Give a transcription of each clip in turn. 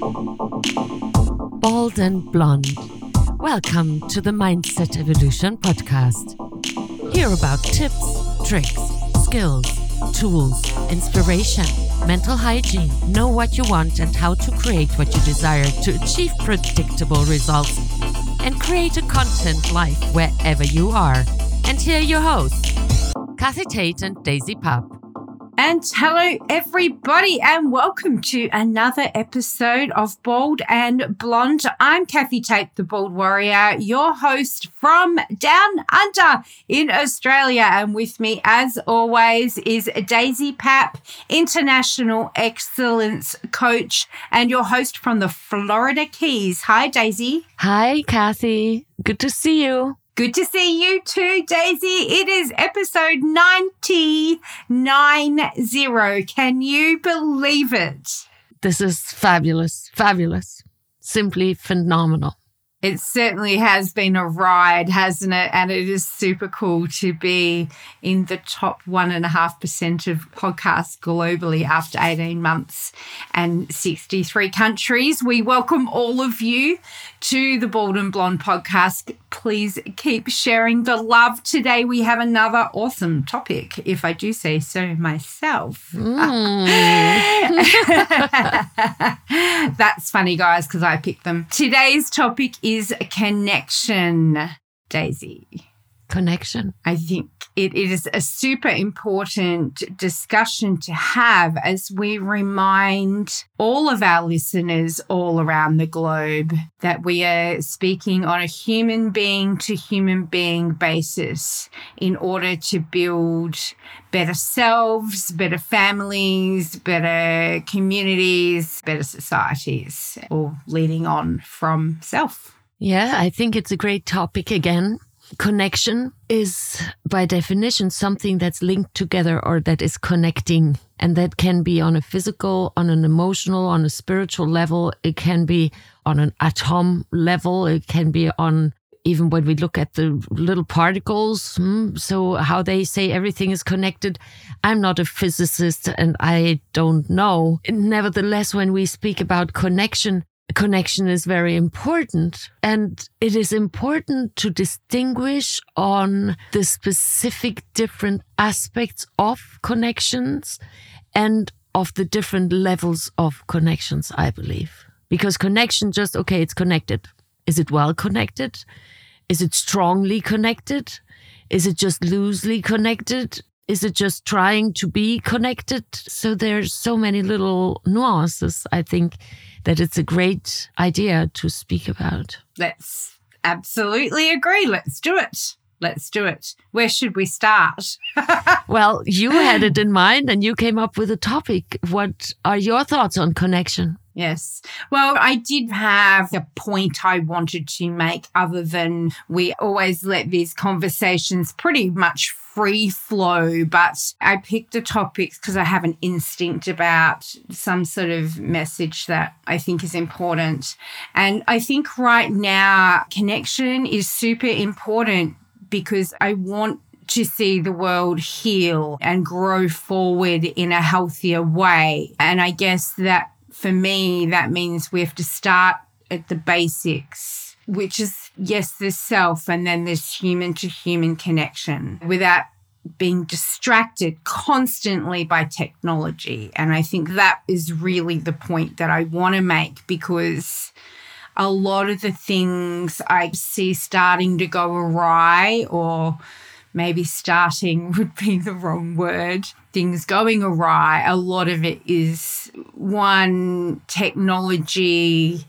Bald and Blonde. Welcome to the Mindset Evolution podcast. Hear about tips, tricks, skills, tools, inspiration, mental hygiene, know what you want and how to create what you desire to achieve predictable results and create a content life wherever you are. And here are your hosts, Kathy Tate and Daisy Papp. And hello, everybody, and welcome to another episode of Bald and Blonde. I'm Kathy Tate, the Bald Warrior, your host from down under in Australia. And with me, as always, is Daisy Papp, International Excellence Coach, and your host from the Florida Keys. Hi, Daisy. Hi, Kathy. Good to see you. Good to see you too, Daisy. It is episode 990. Can you believe it? This is fabulous. Fabulous. Simply phenomenal. It certainly has been a ride, hasn't it? And it is super cool to be in the top 1.5% of podcasts globally after 18 months and 63 countries. We welcome all of you to the Bald and Blonde podcast. Please keep sharing the love. Today we have another awesome topic, if I do say so myself. Mm. That's funny, guys, because I picked them. Today's topic is connection, Daisy. Connection. I think it is a super important discussion to have as we remind all of our listeners all around the globe that we are speaking on a human being to human being basis in order to build better selves, better families, better communities, better societies, all leading on from self. Yeah, I think it's a great topic again connection is by definition something that's linked together or that is connecting. And that can be on a physical, on an emotional, on a spiritual level. It can be on an atom level. It can be on even when we look at the little particles. Hmm, so, how they say everything is connected. I'm not a physicist and I don't know. Nevertheless, when we speak about connection, connection is very important. And it is important to distinguish on the specific different aspects of connections and of the different levels of connections, I believe. Because connection just, okay, it's connected. Is it well connected? Is it strongly connected? Is it just loosely connected? Is it just trying to be connected? So there's so many little nuances, I think, that it's a great idea to speak about. Let's absolutely agree. Let's do it. Let's do it. Where should we start? well, you had it in mind and you came up with a topic. What are your thoughts on connection? Yes. Well, I did have a point I wanted to make, other than we always let these conversations pretty much free flow, but I picked the topics because I have an instinct about some sort of message that I think is important. And I think right now, connection is super important because I want to see the world heal and grow forward in a healthier way. And I guess that for me, that means we have to start at the basics, which is, yes, there's self and then there's human to human connection without being distracted constantly by technology. And I think that is really the point that I want to make because a lot of the things I see starting to go awry or maybe starting would be the wrong word, things going awry, a lot of it is one technology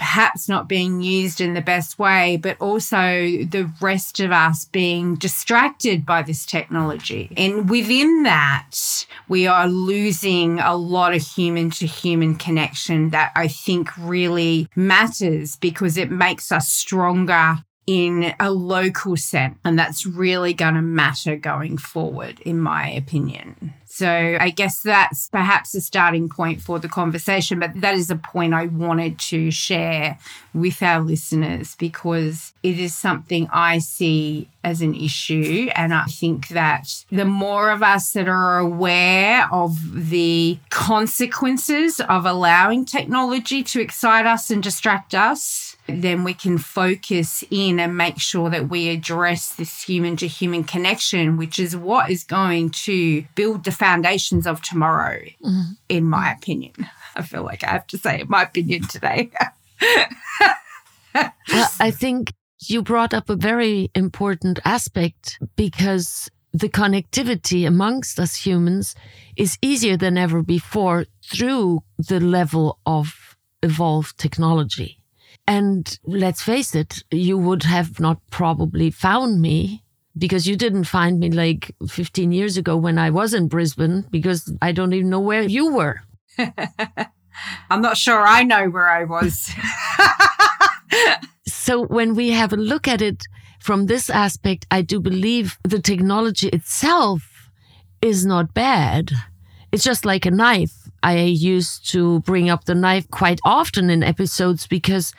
perhaps not being used in the best way, but also the rest of us being distracted by this technology. And within that, we are losing a lot of human to human connection that I think really matters because it makes us stronger in a local sense. And that's really going to matter going forward, in my opinion. So I guess that's perhaps a starting point for the conversation, but that is a point I wanted to share with our listeners because it is something I see as an issue. And I think that the more of us that are aware of the consequences of allowing technology to excite us and distract us, then we can focus in and make sure that we address this human to human connection, which is what is going to build the foundations of tomorrow, mm-hmm. in my opinion. I feel like I have to say my opinion today. well, I think you brought up a very important aspect because the connectivity amongst us humans is easier than ever before through the level of evolved technology. And let's face it, you would have not probably found me because you didn't find me like 15 years ago when I was in Brisbane because I don't even know where you were. I'm not sure I know where I was. so when we have a look at it from this aspect, I do believe the technology itself is not bad. It's just like a knife. I used to bring up the knife quite often in episodes because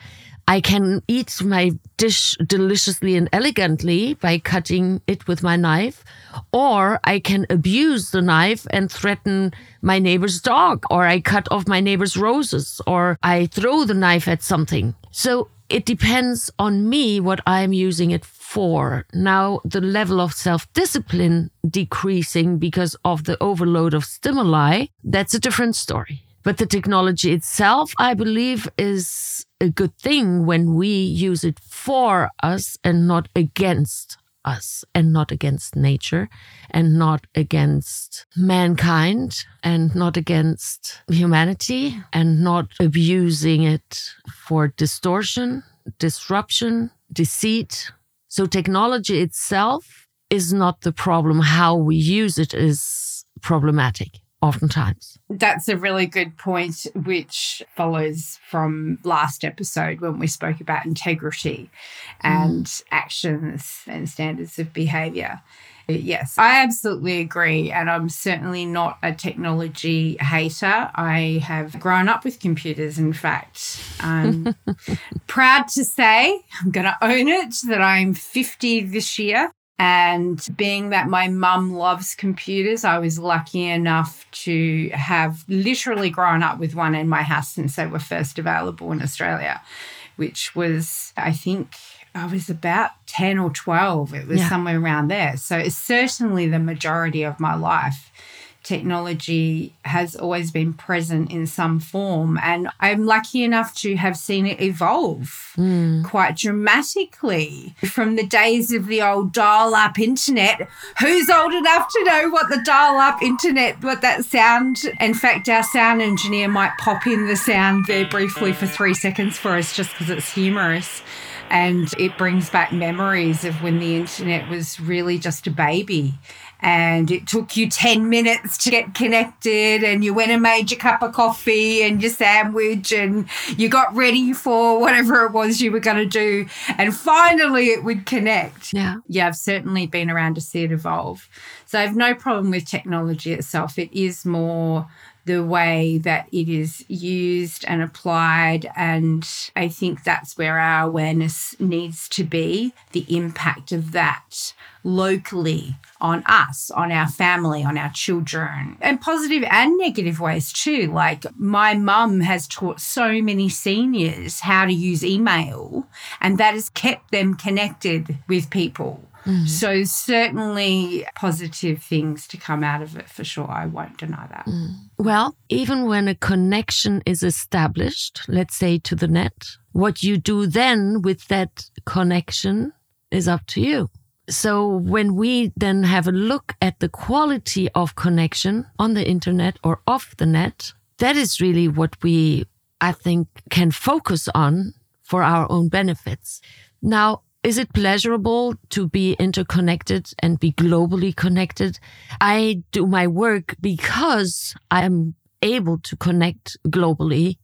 I can eat my dish deliciously and elegantly by cutting it with my knife, or I can abuse the knife and threaten my neighbor's dog, or I cut off my neighbor's roses, or I throw the knife at something. So it depends on me what I'm using it for. Now, the level of self discipline decreasing because of the overload of stimuli, that's a different story. But the technology itself, I believe, is a good thing when we use it for us and not against us and not against nature and not against mankind and not against humanity and not abusing it for distortion, disruption, deceit. So technology itself is not the problem. How we use it is problematic oftentimes. That's a really good point, which follows from last episode when we spoke about integrity and mm. actions and standards of behavior. Yes, I absolutely agree. And I'm certainly not a technology hater. I have grown up with computers, in fact. I'm proud to say, I'm going to own it, that I'm 50 this year. And being that my mum loves computers, I was lucky enough to have literally grown up with one in my house since they were first available in Australia, which was, I think, I was about 10 or 12. It was yeah. somewhere around there. So it's certainly the majority of my life technology has always been present in some form. And I'm lucky enough to have seen it evolve mm. quite dramatically from the days of the old dial up internet. Who's old enough to know what the dial up internet, what that sound? In fact, our sound engineer might pop in the sound there briefly for three seconds for us just because it's humorous. And it brings back memories of when the internet was really just a baby and it took you 10 minutes to get connected and you went and made your cup of coffee and your sandwich and you got ready for whatever it was you were going to do and finally it would connect. Yeah. Yeah i've certainly been around to see it evolve. So i have no problem with technology itself. It is more the way that it is used and applied. And I think that's where our awareness needs to be the impact of that locally on us, on our family, on our children, and positive and negative ways too. Like my mum has taught so many seniors how to use email, and that has kept them connected with people. Mm. So, certainly positive things to come out of it for sure. I won't deny that. Mm. Well, even when a connection is established, let's say to the net, what you do then with that connection is up to you. So, when we then have a look at the quality of connection on the internet or off the net, that is really what we, I think, can focus on for our own benefits. Now, is it pleasurable to be interconnected and be globally connected? I do my work because I am able to connect globally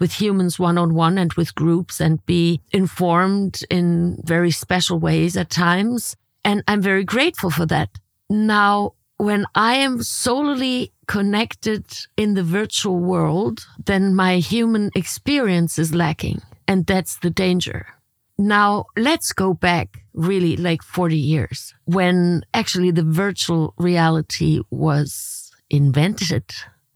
with humans one on one and with groups and be informed in very special ways at times. And I'm very grateful for that. Now, when I am solely connected in the virtual world, then my human experience is lacking. And that's the danger. Now, let's go back really like 40 years when actually the virtual reality was invented.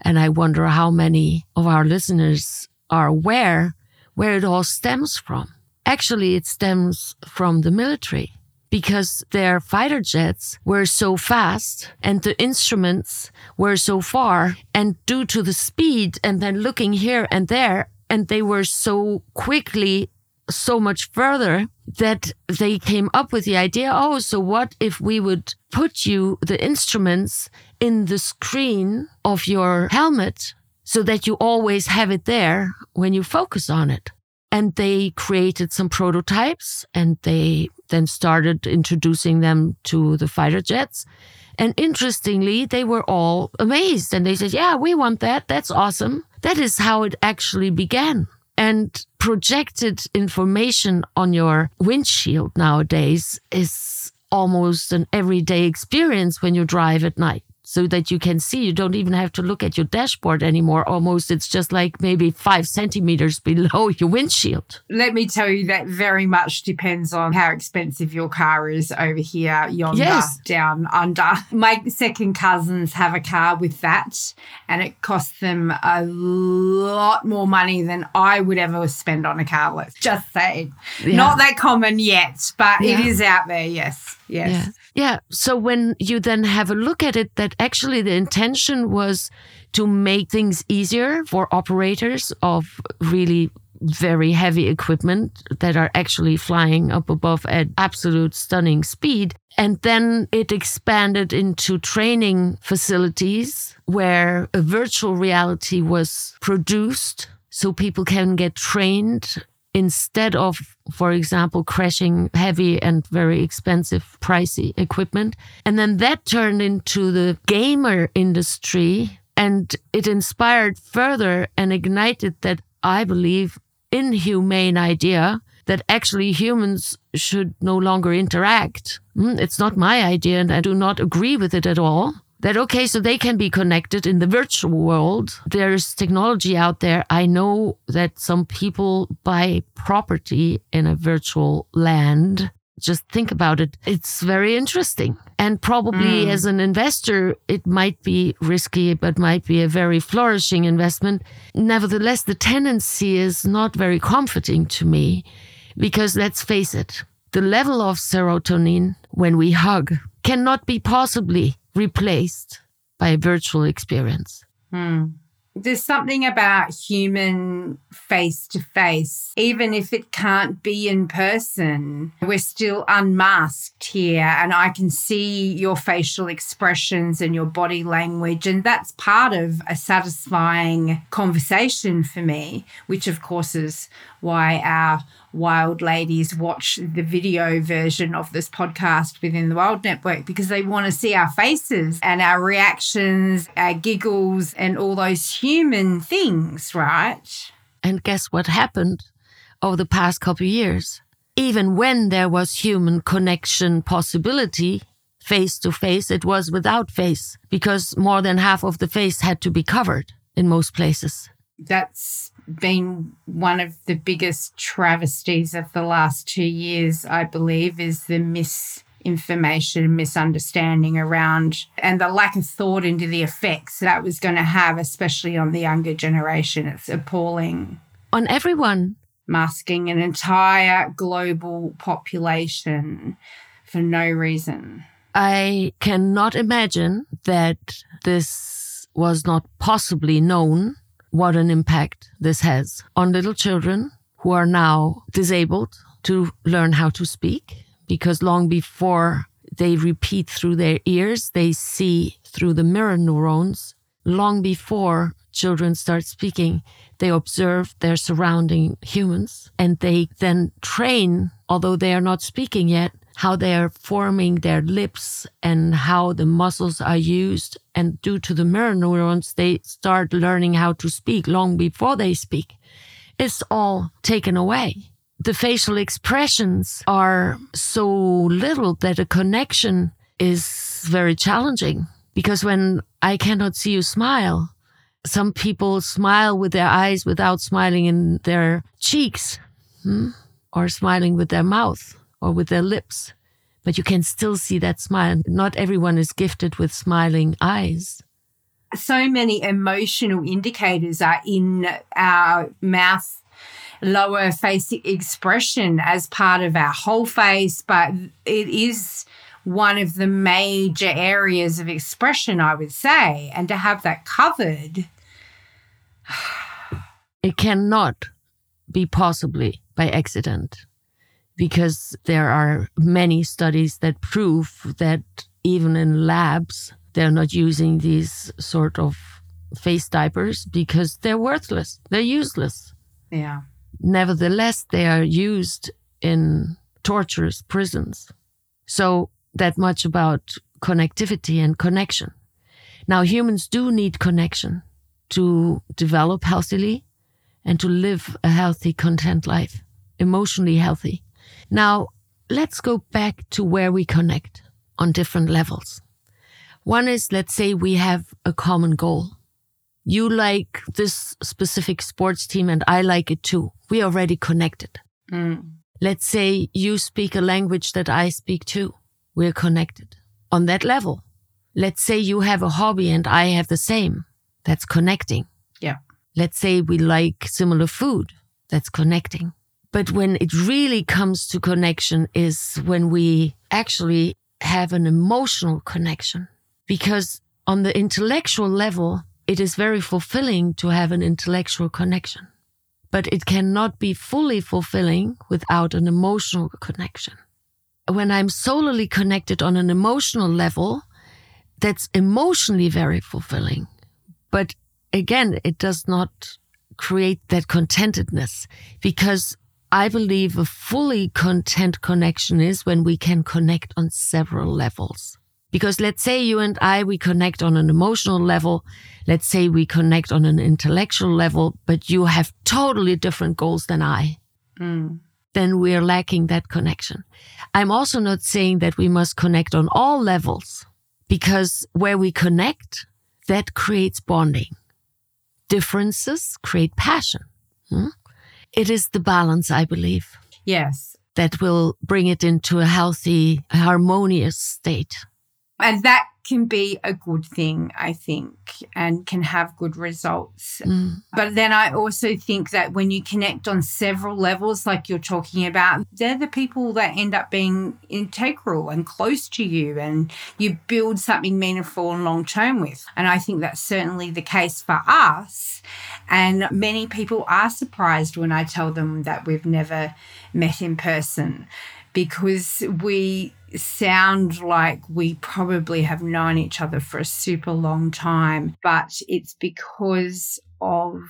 And I wonder how many of our listeners are aware where it all stems from. Actually, it stems from the military because their fighter jets were so fast and the instruments were so far and due to the speed and then looking here and there and they were so quickly so much further that they came up with the idea oh so what if we would put you the instruments in the screen of your helmet so that you always have it there when you focus on it and they created some prototypes and they then started introducing them to the fighter jets. And interestingly, they were all amazed and they said, Yeah, we want that. That's awesome. That is how it actually began. And projected information on your windshield nowadays is almost an everyday experience when you drive at night so that you can see. You don't even have to look at your dashboard anymore. Almost, it's just like maybe five centimeters below your windshield. Let me tell you that very much depends on how expensive your car is over here, yonder, Yes. down under. My second cousins have a car with that, and it costs them a lot more money than I would ever spend on a car. Let's just say, Yeah. not that common yet, but it Yeah. is out there. Yes, yes. Yeah. Yeah. So when you then have a look at it, that actually the intention was to make things easier for operators of really very heavy equipment that are actually flying up above at absolute stunning speed. And then it expanded into training facilities where a virtual reality was produced so people can get trained instead of, for example, crashing heavy and very expensive, pricey equipment. And then that turned into the gamer industry and it inspired further and ignited that, I believe, inhumane idea that actually humans should no longer interact. Hmm, It's not my idea and I do not agree with it at all that okay so they can be connected in the virtual world. There's technology out there. I know that some people buy property in a virtual land. Just think about it. It's very interesting. And probably Mm. as an investor it might be risky but might be a very flourishing investment. Nevertheless the tendency is not very comforting to me because let's face it the level of serotonin when we hug cannot be possibly replaced by a virtual experience. Hmm. There's something about human face to face, even if it can't be in person. We're still unmasked here, and I can see your facial expressions and your body language. And that's part of a satisfying conversation for me, which, of course, is why our wild ladies watch the video version of this podcast within the Wild Network because they want to see our faces and our reactions, our giggles, and all those human things, right? And guess what happened over the past couple of years? Even when there was human connection possibility, face to face, it was without face because more than half of the face had to be covered in most places. That's been one of the biggest travesties of the last two years, I believe, is the misinformation, misunderstanding around and the lack of thought into the effects that was going to have, especially on the younger generation. It's appalling. On everyone, Masking an entire global population for no reason. I cannot imagine that this was not possibly known what an impact this has on little children who are now disabled to learn how to speak because long before they repeat through their ears, they see through the mirror neurons. Long before children start speaking, they observe their surrounding humans and they then train, although they are not speaking yet, how they are forming their lips and how the muscles are used. And due to the mirror neurons, they start learning how to speak long before they speak. It's all taken away. The facial expressions are so little that a connection is very challenging Because when I cannot see you smile, some people smile with their eyes without smiling in their cheeks, hmm? or smiling with their mouth or with their lips. But you can still see that smile. Not everyone is gifted with smiling eyes. So many emotional indicators are in our mouth lower face expression as part of our whole face, but it is one of the major areas of expression, I would say. And to have that covered. it cannot be possibly by accident because there are many studies that prove that even in labs, they're not using these sort of face diapers because they're worthless, they're useless. Yeah. Nevertheless, they are used in torturous prisons. So that much about connectivity and connection. Now, humans do need connection to develop healthily and to live a healthy, content life, emotionally healthy. Now, let's go back to where we connect on different levels. One is, let's say we have a common goal. You like this specific sports team and I like it too. We already connected. Mm. Let's say you speak a language that I speak too we're connected on that level. Let's say you have a hobby and I have the same. That's connecting. Yeah. Let's say we like similar food. That's connecting. But when it really comes to connection is when we actually have an emotional connection. Because on the intellectual level, it is very fulfilling to have an intellectual connection. But it cannot be fully fulfilling without an emotional connection when I'm solely connected on an emotional level, that's emotionally very fulfilling. But again, it does not create that contentedness because I believe a fully content connection is when we can connect on several levels. Because let's say you and I, we connect on an emotional level. Let's say we connect on an intellectual level, but you have totally different goals than I. Mm then we're lacking that connection. I'm also not saying that we must connect on all levels because where we connect, that creates bonding. Differences create passion. Hmm? It is the balance, I believe. Yes. That will bring it into a healthy, harmonious state. And that can be a good thing, I think, and can have good results. Mm. But then I also think that when you connect on several levels, like you're talking about, they're the people that end up being integral and close to you, and you build something meaningful and long term with. And I think that's certainly the case for us. And many people are surprised when I tell them that we've never met in person because we sound like we probably have known each other for a super long time, but it's because of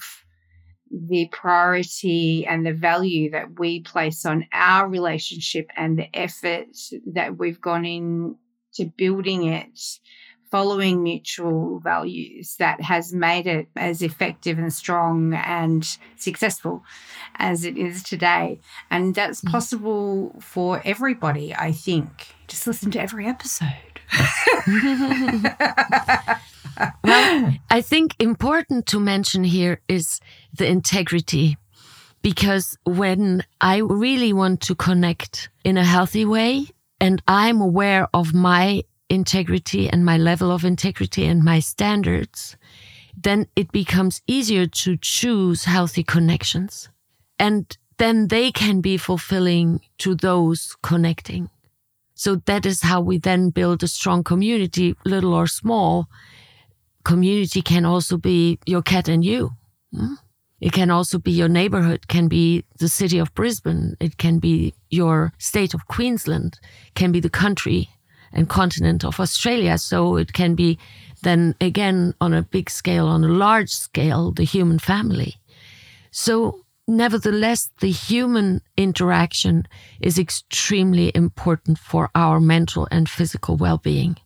the priority and the value that we place on our relationship and the effort that we've gone in to building it following mutual values that has made it as effective and strong and successful as it is today. And that's mm. possible for everybody, I think. Just listen to every episode. well, I think important to mention here is the integrity because when I really want to connect in a healthy way and I'm aware of my integrity and my level of integrity and my standards, then it becomes easier to choose healthy connections. And then they can be fulfilling to those connecting. So that is how we then build a strong community, little or small. Community can also be your cat and you. Hmm? It can also be your neighborhood, can be the city of Brisbane. It can be your state of Queensland, can be the country and continent of Australia. So it can be then again on a big scale, on a large scale, the human family. So nevertheless, the human interaction is extremely important for our mental and physical well-being.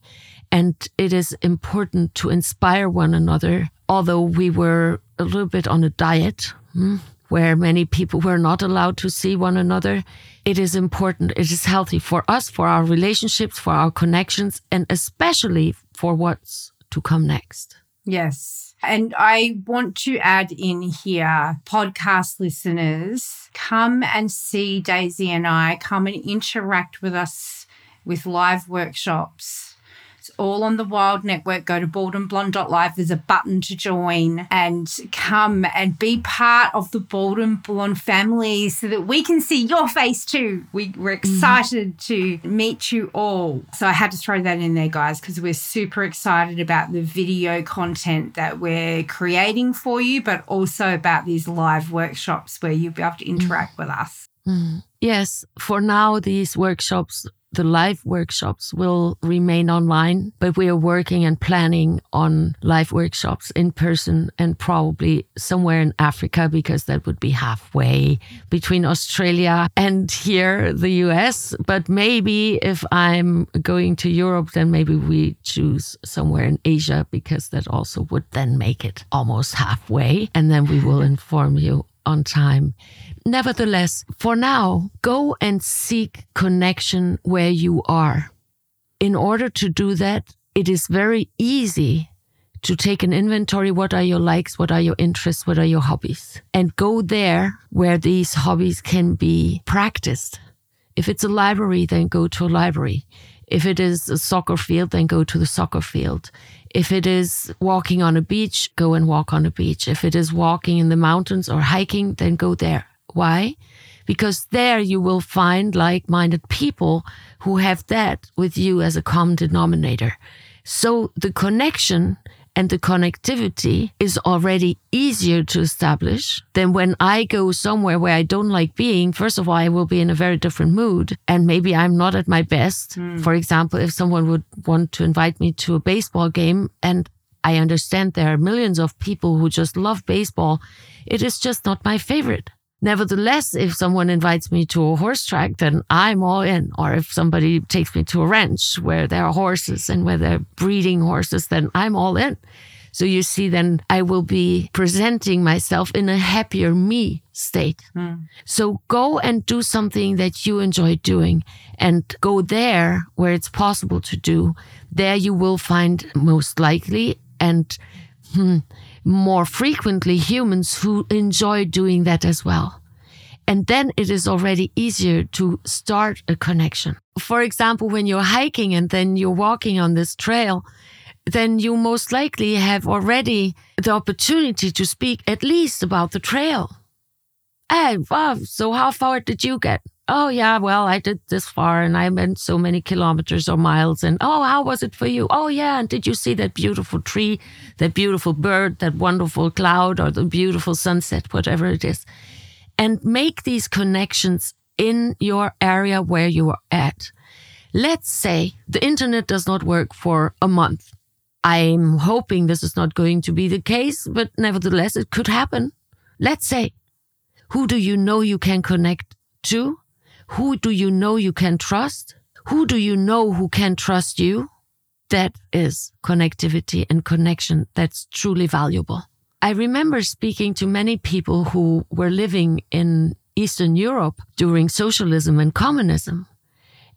And it is important to inspire one another, although we were a little bit on a diet. Hmm? Where many people were not allowed to see one another. It is important. It is healthy for us, for our relationships, for our connections, and especially for what's to come next. Yes. And I want to add in here, podcast listeners, come and see Daisy and I, come and interact with us with live workshops it's all on the Wild Network. Go to baldandblonde.live. There's a button to join and come and be part of the Bald and Blonde family so that we can see your face too. We, we're mm-hmm. excited mm. to meet you all. So I had to throw that in there, guys, because we're super excited about the video content that we're creating for you, but also about these live workshops where you'll be able to interact mm. with us. Mm. Yes, for now, these workshops the live workshops will remain online, but we are working and planning on live workshops in person and probably somewhere in Africa because that would be halfway between Australia and here, the US. But maybe if I'm going to Europe, then maybe we choose somewhere in Asia because that also would then make it almost halfway. And then we will inform you on time. Nevertheless, for now, go and seek connection where you are. In order to do that, it is very easy to take an inventory. What are your likes? What are your interests? What are your hobbies? And go there where these hobbies can be practiced. If it's a library, then go to a library. If it is a soccer field, then go to the soccer field. If it is walking on a beach, go and walk on a beach. If it is walking in the mountains or hiking, then go there. Why? Because there you will find like minded people who have that with you as a common denominator. So the connection and the connectivity is already easier to establish than when I go somewhere where I don't like being. First of all, I will be in a very different mood and maybe I'm not at my best. Mm. For example, if someone would want to invite me to a baseball game and I understand there are millions of people who just love baseball, it is just not my favorite. Nevertheless, if someone invites me to a horse track, then I'm all in. Or if somebody takes me to a ranch where there are horses and where they're breeding horses, then I'm all in. So you see, then I will be presenting myself in a happier me state. Mm. So go and do something that you enjoy doing and go there where it's possible to do. There you will find most likely and hmm, more frequently humans who enjoy doing that as well. And then it is already easier to start a connection. For example, when you're hiking and then you're walking on this trail, then you most likely have already the opportunity to speak at least about the trail. Hey, wow, so how far did you get? Oh, yeah, well, I did this far and I went so many kilometers or miles. And oh, how was it for you? Oh, yeah. And did you see that beautiful tree, that beautiful bird, that wonderful cloud, or the beautiful sunset, whatever it is? And make these connections in your area where you are at. Let's say the internet does not work for a month. I'm hoping this is not going to be the case, but nevertheless, it could happen. Let's say, who do you know you can connect to? Who do you know you can trust? Who do you know who can trust you? That is connectivity and connection that's truly valuable. I remember speaking to many people who were living in Eastern Europe during socialism and communism.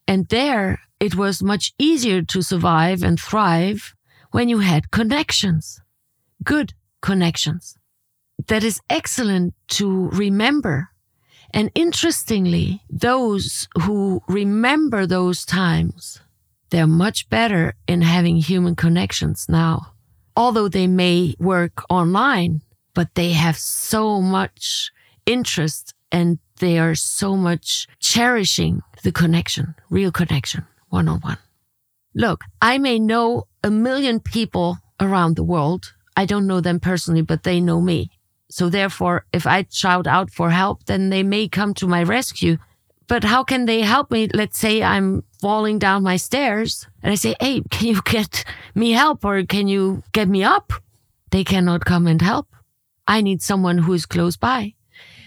And there it was much easier to survive and thrive when you had connections, good connections. That is excellent to remember and interestingly, those who remember those times, they're much better in having human connections now. Although they may work online, but they have so much interest and they are so much cherishing the connection, real connection, one on one. Look, I may know a million people around the world. I don't know them personally, but they know me. So therefore, if I shout out for help, then they may come to my rescue. But how can they help me? Let's say I'm falling down my stairs and I say, Hey, can you get me help or can you get me up? They cannot come and help. I need someone who is close by.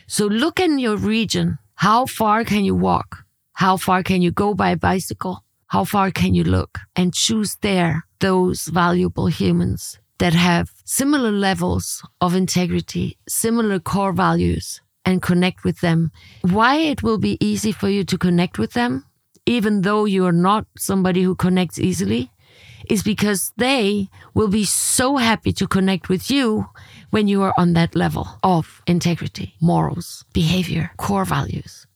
So look in your region. How far can you walk? How far can you go by bicycle? How far can you look and choose there those valuable humans that have similar levels of integrity, similar core values, and connect with them. Why it will be easy for you to connect with them, even though you are not somebody who connects easily, is because they will be so happy to connect with you when you are on that level of integrity, morals, behavior, core values.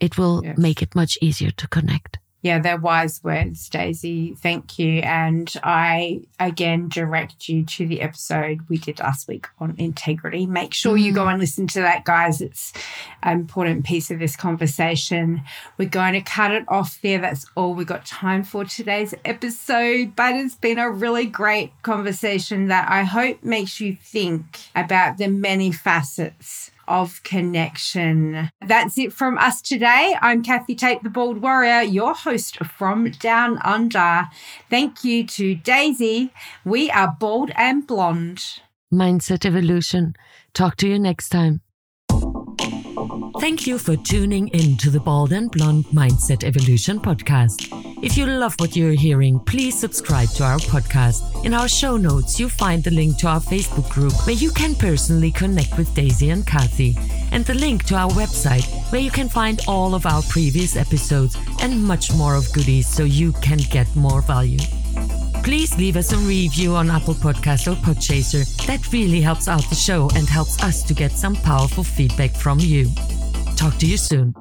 It will yes. make it much easier to connect. Yeah, they're wise words, Daisy. Thank you. And I again direct you to the episode we did last week on integrity. Make sure you go mm. and listen to that, guys. It's an important piece of this conversation. We're going to cut it off there. That's all we got time for today's episode. But it's been a really great conversation that I hope makes you think about the many facets of connection. That's it from us today. I'm Kathy Tate, the Bald Warrior, your host from Down Under. Thank you to Daisy. We are bald and blonde. Mindset Evolution. Talk to you next time. Thank you for tuning in to the Bald and Blonde Mindset Evolution podcast. If you love what you're hearing, please subscribe to our podcast. In our show notes, you'll find the link to our Facebook group where you can personally connect with Daisy and Kathy, and the link to our website where you can find all of our previous episodes and much more of goodies so you can get more value. Please leave us a review on Apple Podcast or Podchaser. That really helps out the show and helps us to get some powerful feedback from you. Talk to you soon.